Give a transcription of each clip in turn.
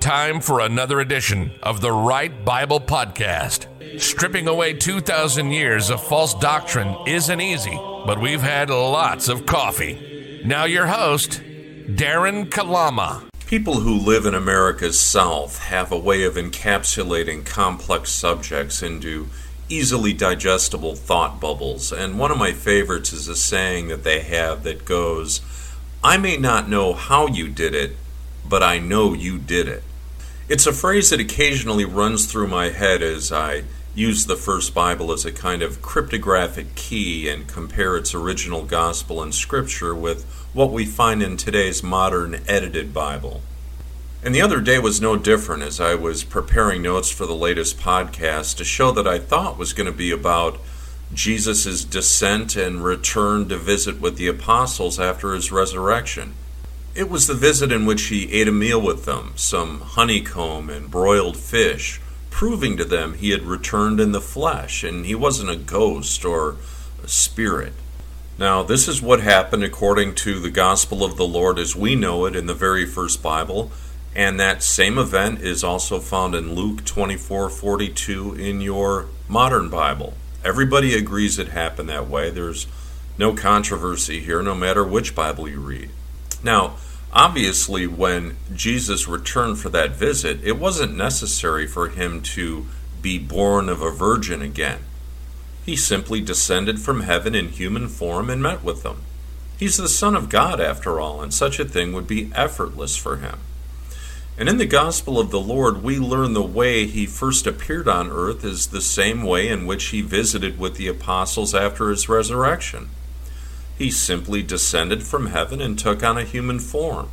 Time for another edition of the Right Bible Podcast. Stripping away 2,000 years of false doctrine isn't easy, but we've had lots of coffee. Now, your host, Darren Kalama. People who live in America's South have a way of encapsulating complex subjects into easily digestible thought bubbles, and one of my favorites is a saying that they have that goes, I may not know how you did it, but I know you did it. It's a phrase that occasionally runs through my head as I use the First Bible as a kind of cryptographic key and compare its original gospel and scripture with what we find in today's modern edited Bible. And the other day was no different as I was preparing notes for the latest podcast to show that I thought was going to be about Jesus' descent and return to visit with the apostles after his resurrection. It was the visit in which he ate a meal with them, some honeycomb and broiled fish, proving to them he had returned in the flesh and he wasn't a ghost or a spirit. Now, this is what happened according to the gospel of the Lord as we know it in the very first Bible, and that same event is also found in Luke 24:42 in your modern Bible. Everybody agrees it happened that way. There's no controversy here no matter which Bible you read. Now, obviously, when Jesus returned for that visit, it wasn't necessary for him to be born of a virgin again. He simply descended from heaven in human form and met with them. He's the Son of God, after all, and such a thing would be effortless for him. And in the gospel of the Lord, we learn the way he first appeared on earth is the same way in which he visited with the apostles after his resurrection. He simply descended from heaven and took on a human form.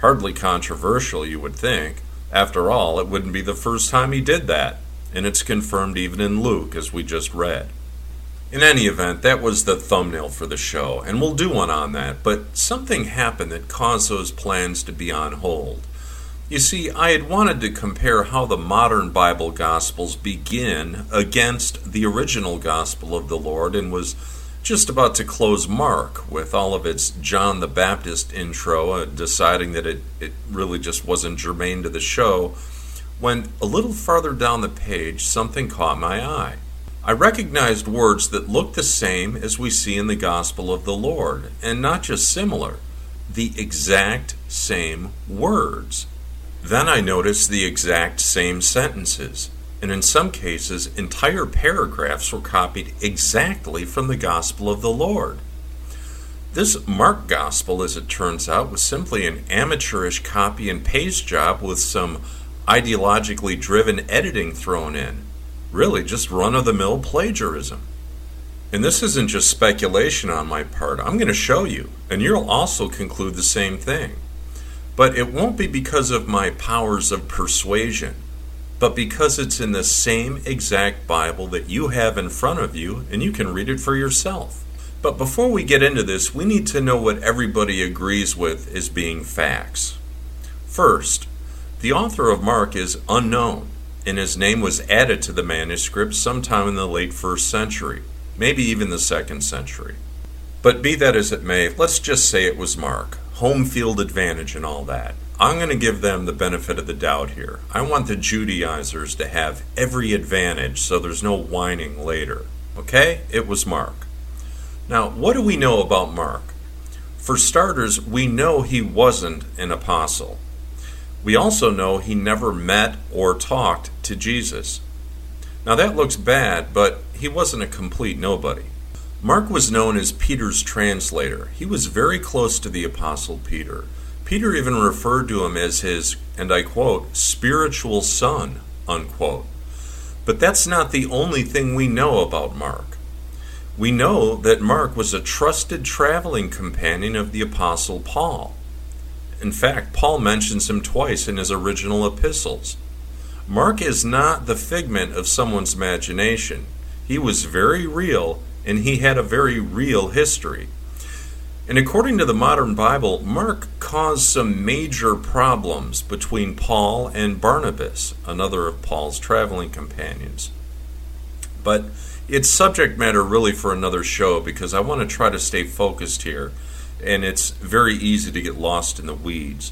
Hardly controversial, you would think. After all, it wouldn't be the first time he did that, and it's confirmed even in Luke, as we just read. In any event, that was the thumbnail for the show, and we'll do one on that, but something happened that caused those plans to be on hold. You see, I had wanted to compare how the modern Bible Gospels begin against the original Gospel of the Lord and was just about to close Mark with all of its John the Baptist intro, uh, deciding that it, it really just wasn't germane to the show, when a little farther down the page something caught my eye. I recognized words that looked the same as we see in the Gospel of the Lord, and not just similar, the exact same words. Then I noticed the exact same sentences and in some cases, entire paragraphs were copied exactly from the Gospel of the Lord. This Mark Gospel, as it turns out, was simply an amateurish copy and paste job with some ideologically driven editing thrown in. Really, just run of the mill plagiarism. And this isn't just speculation on my part, I'm going to show you, and you'll also conclude the same thing. But it won't be because of my powers of persuasion but because it's in the same exact Bible that you have in front of you and you can read it for yourself. But before we get into this, we need to know what everybody agrees with as being facts. First, the author of Mark is unknown, and his name was added to the manuscript sometime in the late first century, maybe even the second century. But be that as it may, let's just say it was Mark. Home field advantage and all that. I'm going to give them the benefit of the doubt here. I want the Judaizers to have every advantage so there's no whining later. Okay? It was Mark. Now, what do we know about Mark? For starters, we know he wasn't an apostle. We also know he never met or talked to Jesus. Now, that looks bad, but he wasn't a complete nobody. Mark was known as Peter's translator. He was very close to the apostle Peter. Peter even referred to him as his, and I quote, spiritual son, unquote. But that's not the only thing we know about Mark. We know that Mark was a trusted traveling companion of the Apostle Paul. In fact, Paul mentions him twice in his original epistles. Mark is not the figment of someone's imagination. He was very real, and he had a very real history. And according to the modern Bible, Mark caused some major problems between Paul and Barnabas, another of Paul's traveling companions. But it's subject matter really for another show because I want to try to stay focused here, and it's very easy to get lost in the weeds.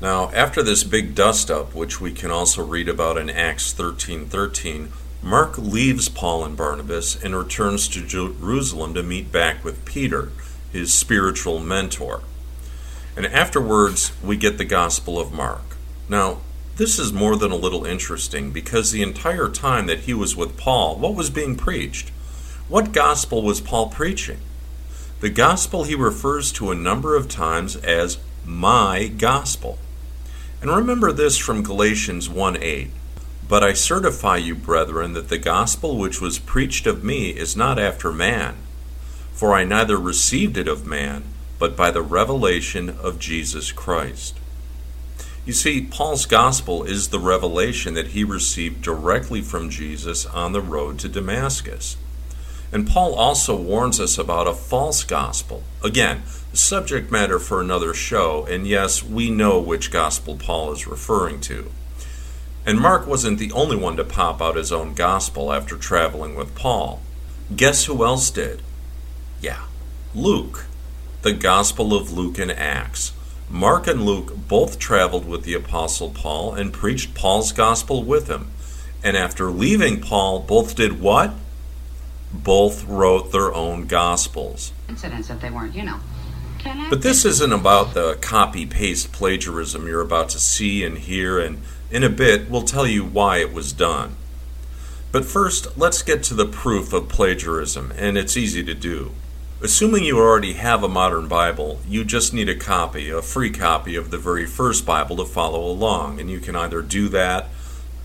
Now, after this big dust up, which we can also read about in Acts 13:13, Mark leaves Paul and Barnabas and returns to Jerusalem to meet back with Peter, his spiritual mentor. And afterwards, we get the Gospel of Mark. Now, this is more than a little interesting because the entire time that he was with Paul, what was being preached? What gospel was Paul preaching? The gospel he refers to a number of times as my gospel. And remember this from Galatians 1 8. But I certify you, brethren, that the gospel which was preached of me is not after man. For I neither received it of man, but by the revelation of Jesus Christ. You see, Paul's gospel is the revelation that he received directly from Jesus on the road to Damascus. And Paul also warns us about a false gospel. Again, subject matter for another show, and yes, we know which gospel Paul is referring to. And Mark wasn't the only one to pop out his own gospel after traveling with Paul. Guess who else did? Yeah, Luke. The Gospel of Luke and Acts. Mark and Luke both traveled with the Apostle Paul and preached Paul's gospel with him. And after leaving Paul, both did what? Both wrote their own gospels. Incidents if they weren't, you know. But this isn't about the copy paste plagiarism you're about to see and hear, and in a bit we'll tell you why it was done. But first, let's get to the proof of plagiarism, and it's easy to do. Assuming you already have a modern Bible, you just need a copy, a free copy of the very first Bible to follow along, and you can either do that,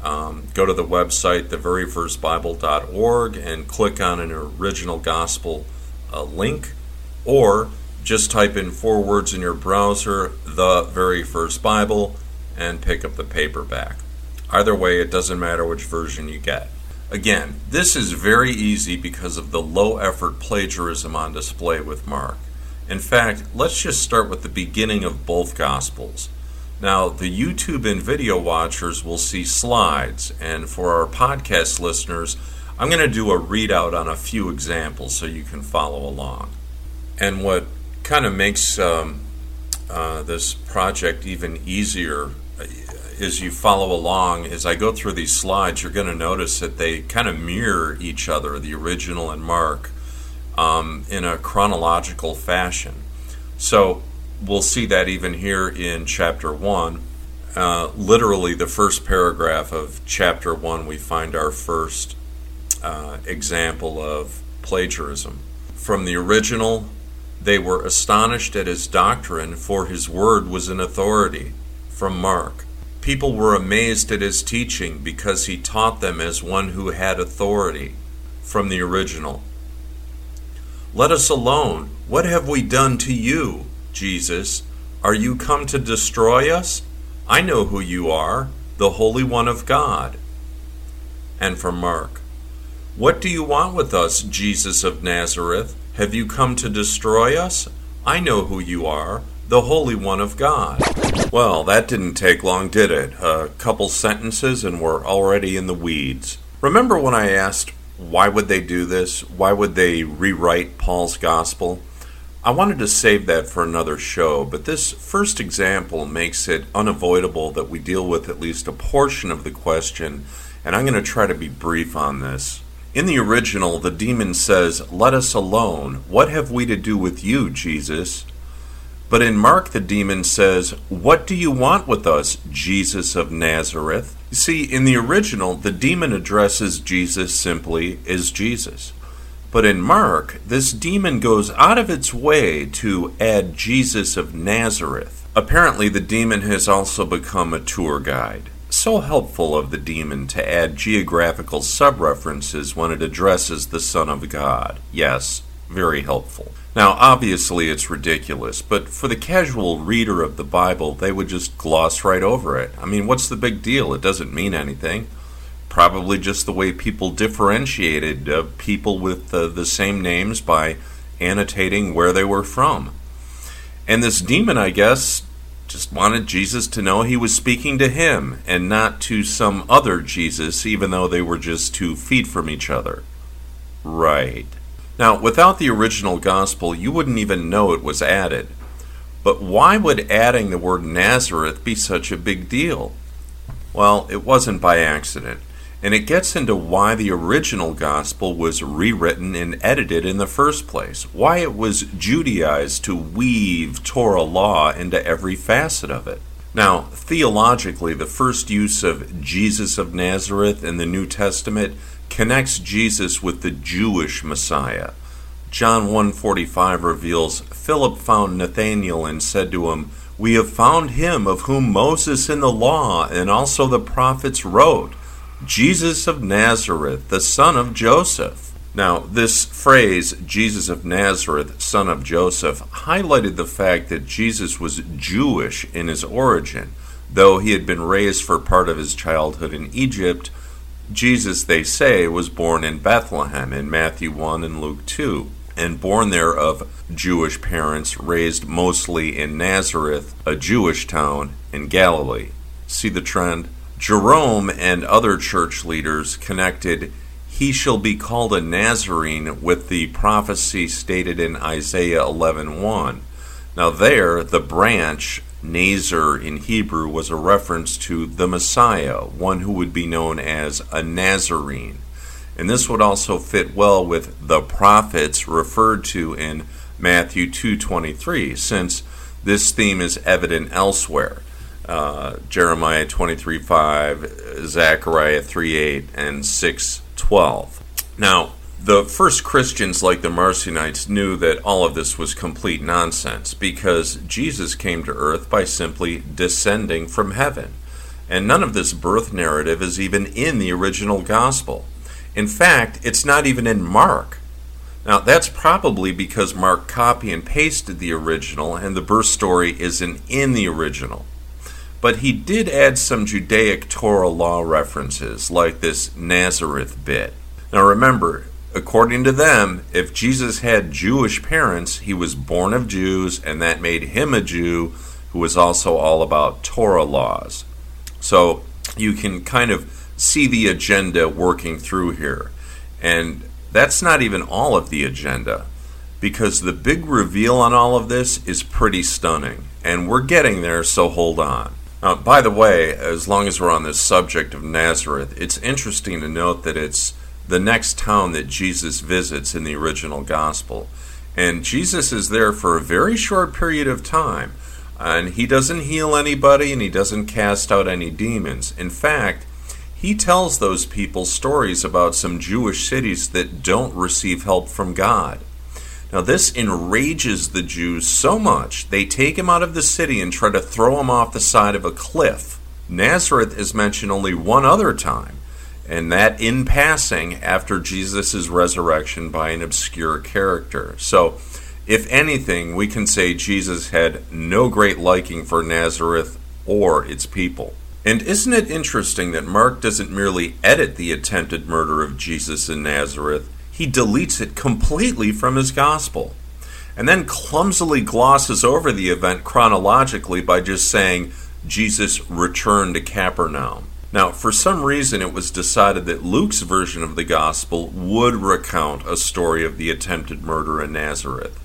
um, go to the website, theveryfirstbible.org, and click on an original gospel uh, link, or just type in four words in your browser, the very first Bible, and pick up the paperback. Either way, it doesn't matter which version you get. Again, this is very easy because of the low effort plagiarism on display with Mark. In fact, let's just start with the beginning of both Gospels. Now, the YouTube and video watchers will see slides, and for our podcast listeners, I'm going to do a readout on a few examples so you can follow along. And what kind of makes um, uh, this project even easier as you follow along. As I go through these slides, you're going to notice that they kind of mirror each other, the original and Mark, um, in a chronological fashion. So we'll see that even here in chapter 1. Uh, literally, the first paragraph of chapter 1, we find our first uh, example of plagiarism. From the original, they were astonished at his doctrine, for his word was an authority. From Mark. People were amazed at his teaching because he taught them as one who had authority. From the original. Let us alone. What have we done to you, Jesus? Are you come to destroy us? I know who you are, the Holy One of God. And from Mark. What do you want with us, Jesus of Nazareth? Have you come to destroy us? I know who you are, the Holy One of God. Well, that didn't take long, did it? A couple sentences and we're already in the weeds. Remember when I asked, why would they do this? Why would they rewrite Paul's gospel? I wanted to save that for another show, but this first example makes it unavoidable that we deal with at least a portion of the question, and I'm going to try to be brief on this. In the original, the demon says, Let us alone. What have we to do with you, Jesus? But in Mark, the demon says, What do you want with us, Jesus of Nazareth? You see, in the original, the demon addresses Jesus simply as Jesus. But in Mark, this demon goes out of its way to add Jesus of Nazareth. Apparently, the demon has also become a tour guide so helpful of the demon to add geographical subreferences when it addresses the Son of God. Yes, very helpful. Now, obviously, it's ridiculous, but for the casual reader of the Bible, they would just gloss right over it. I mean, what's the big deal? It doesn't mean anything. Probably just the way people differentiated uh, people with uh, the same names by annotating where they were from. And this demon, I guess, just wanted Jesus to know he was speaking to him and not to some other Jesus, even though they were just two feet from each other. Right. Now, without the original gospel, you wouldn't even know it was added. But why would adding the word Nazareth be such a big deal? Well, it wasn't by accident, and it gets into why the original gospel was rewritten and edited in the first place, why it was Judaized to weave Torah law into every facet of it. Now, theologically, the first use of Jesus of Nazareth in the New Testament connects Jesus with the Jewish Messiah. John 1:45 reveals Philip found Nathanael and said to him, "We have found him of whom Moses in the law and also the prophets wrote, Jesus of Nazareth, the son of Joseph." Now, this phrase, Jesus of Nazareth, son of Joseph, highlighted the fact that Jesus was Jewish in his origin. Though he had been raised for part of his childhood in Egypt, Jesus, they say, was born in Bethlehem in Matthew 1 and Luke 2, and born there of Jewish parents, raised mostly in Nazareth, a Jewish town in Galilee. See the trend? Jerome and other church leaders connected he shall be called a Nazarene with the prophecy stated in Isaiah 11:1. Now there the branch Nazar in Hebrew was a reference to the Messiah, one who would be known as a Nazarene. And this would also fit well with the prophets referred to in Matthew 2:23 since this theme is evident elsewhere. Uh, Jeremiah 23:5, Zechariah 3:8 and 6 12. Now, the first Christians, like the Marcionites, knew that all of this was complete nonsense because Jesus came to earth by simply descending from heaven. And none of this birth narrative is even in the original gospel. In fact, it's not even in Mark. Now, that's probably because Mark copy and pasted the original and the birth story isn't in the original but he did add some Judaic Torah law references, like this Nazareth bit. Now remember, according to them, if Jesus had Jewish parents, he was born of Jews, and that made him a Jew who was also all about Torah laws. So you can kind of see the agenda working through here. And that's not even all of the agenda, because the big reveal on all of this is pretty stunning. And we're getting there, so hold on. Uh, by the way, as long as we're on this subject of Nazareth, it's interesting to note that it's the next town that Jesus visits in the original gospel. And Jesus is there for a very short period of time. And he doesn't heal anybody and he doesn't cast out any demons. In fact, he tells those people stories about some Jewish cities that don't receive help from God. Now, this enrages the Jews so much, they take him out of the city and try to throw him off the side of a cliff. Nazareth is mentioned only one other time, and that in passing after Jesus' resurrection by an obscure character. So, if anything, we can say Jesus had no great liking for Nazareth or its people. And isn't it interesting that Mark doesn't merely edit the attempted murder of Jesus in Nazareth, he deletes it completely from his gospel and then clumsily glosses over the event chronologically by just saying Jesus returned to Capernaum. Now, for some reason, it was decided that Luke's version of the gospel would recount a story of the attempted murder in Nazareth.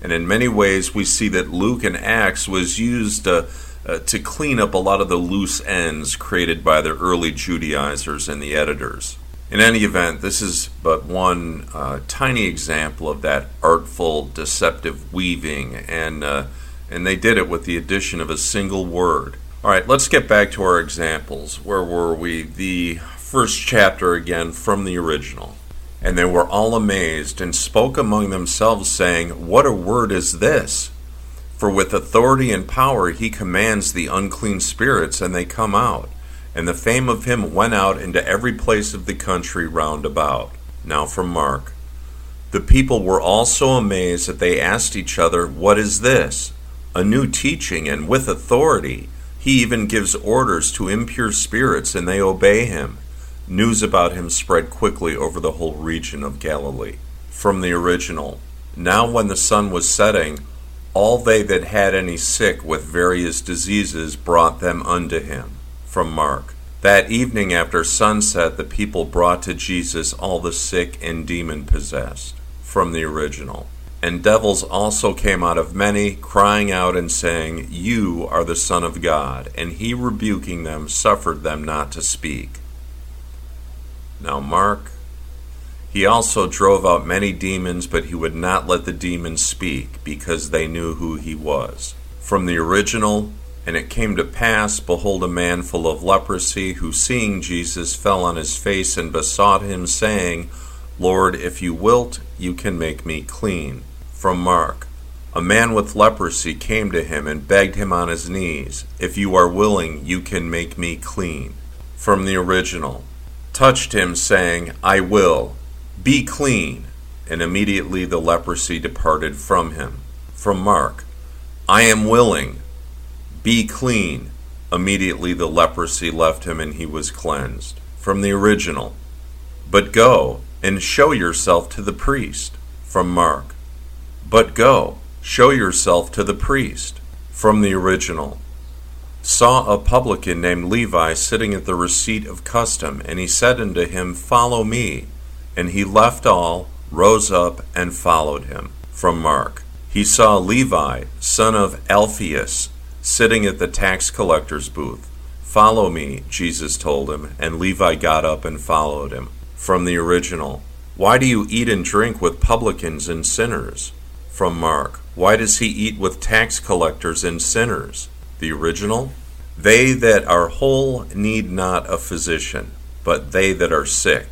And in many ways, we see that Luke and Acts was used uh, uh, to clean up a lot of the loose ends created by the early Judaizers and the editors. In any event, this is but one uh, tiny example of that artful, deceptive weaving, and uh, and they did it with the addition of a single word. All right, let's get back to our examples. Where were we? The first chapter again from the original. And they were all amazed and spoke among themselves, saying, What a word is this! For with authority and power he commands the unclean spirits, and they come out and the fame of him went out into every place of the country round about. Now from Mark. The people were all so amazed that they asked each other, What is this? A new teaching, and with authority. He even gives orders to impure spirits, and they obey him. News about him spread quickly over the whole region of Galilee. From the original. Now, when the sun was setting, all they that had any sick with various diseases brought them unto him from Mark. That evening after sunset, the people brought to Jesus all the sick and demon possessed. From the original. And devils also came out of many, crying out and saying, You are the Son of God. And he, rebuking them, suffered them not to speak. Now, Mark, he also drove out many demons, but he would not let the demons speak, because they knew who he was. From the original, and it came to pass, behold, a man full of leprosy, who seeing Jesus fell on his face and besought him, saying, Lord, if you wilt, you can make me clean. From Mark. A man with leprosy came to him and begged him on his knees, If you are willing, you can make me clean. From the original. Touched him, saying, I will. Be clean. And immediately the leprosy departed from him. From Mark. I am willing be clean. Immediately the leprosy left him and he was cleansed. From the original. But go and show yourself to the priest. From Mark. But go, show yourself to the priest. From the original. Saw a publican named Levi sitting at the receipt of custom, and he said unto him, Follow me. And he left all, rose up, and followed him. From Mark. He saw Levi, son of Alphaeus, sitting at the tax collector's booth. Follow me, Jesus told him, and Levi got up and followed him. From the original. Why do you eat and drink with publicans and sinners? From Mark. Why does he eat with tax collectors and sinners? The original. They that are whole need not a physician, but they that are sick.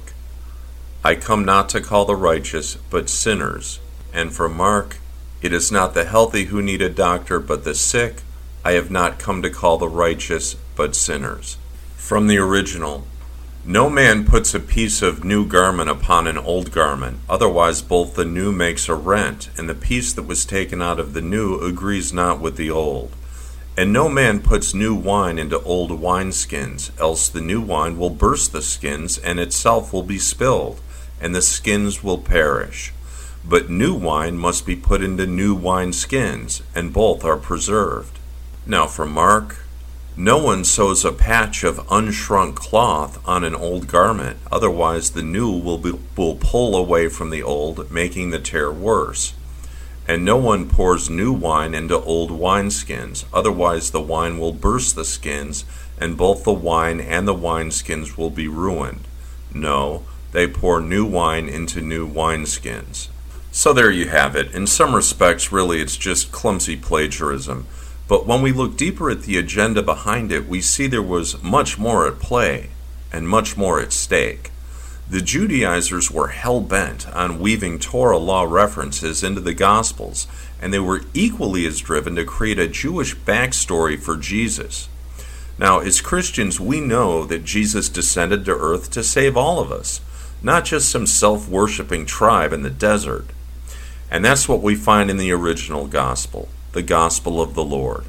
I come not to call the righteous, but sinners. And from Mark, it is not the healthy who need a doctor, but the sick. I have not come to call the righteous, but sinners. From the original No man puts a piece of new garment upon an old garment, otherwise both the new makes a rent, and the piece that was taken out of the new agrees not with the old. And no man puts new wine into old wineskins, else the new wine will burst the skins, and itself will be spilled, and the skins will perish. But new wine must be put into new wineskins, and both are preserved. Now, from Mark, no one sews a patch of unshrunk cloth on an old garment, otherwise, the new will, be, will pull away from the old, making the tear worse. And no one pours new wine into old wineskins, otherwise, the wine will burst the skins, and both the wine and the wineskins will be ruined. No, they pour new wine into new wineskins. So there you have it. In some respects, really, it's just clumsy plagiarism. But when we look deeper at the agenda behind it, we see there was much more at play and much more at stake. The Judaizers were hell bent on weaving Torah law references into the Gospels, and they were equally as driven to create a Jewish backstory for Jesus. Now, as Christians, we know that Jesus descended to earth to save all of us, not just some self worshipping tribe in the desert. And that's what we find in the original Gospel the gospel of the Lord.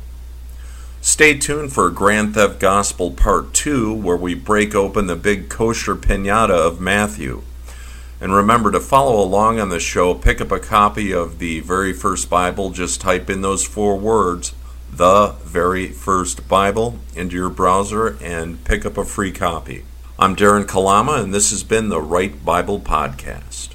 Stay tuned for Grand Theft Gospel Part 2, where we break open the big kosher pinata of Matthew. And remember to follow along on the show. Pick up a copy of the very first Bible. Just type in those four words, the very first Bible, into your browser and pick up a free copy. I'm Darren Kalama, and this has been the Right Bible Podcast.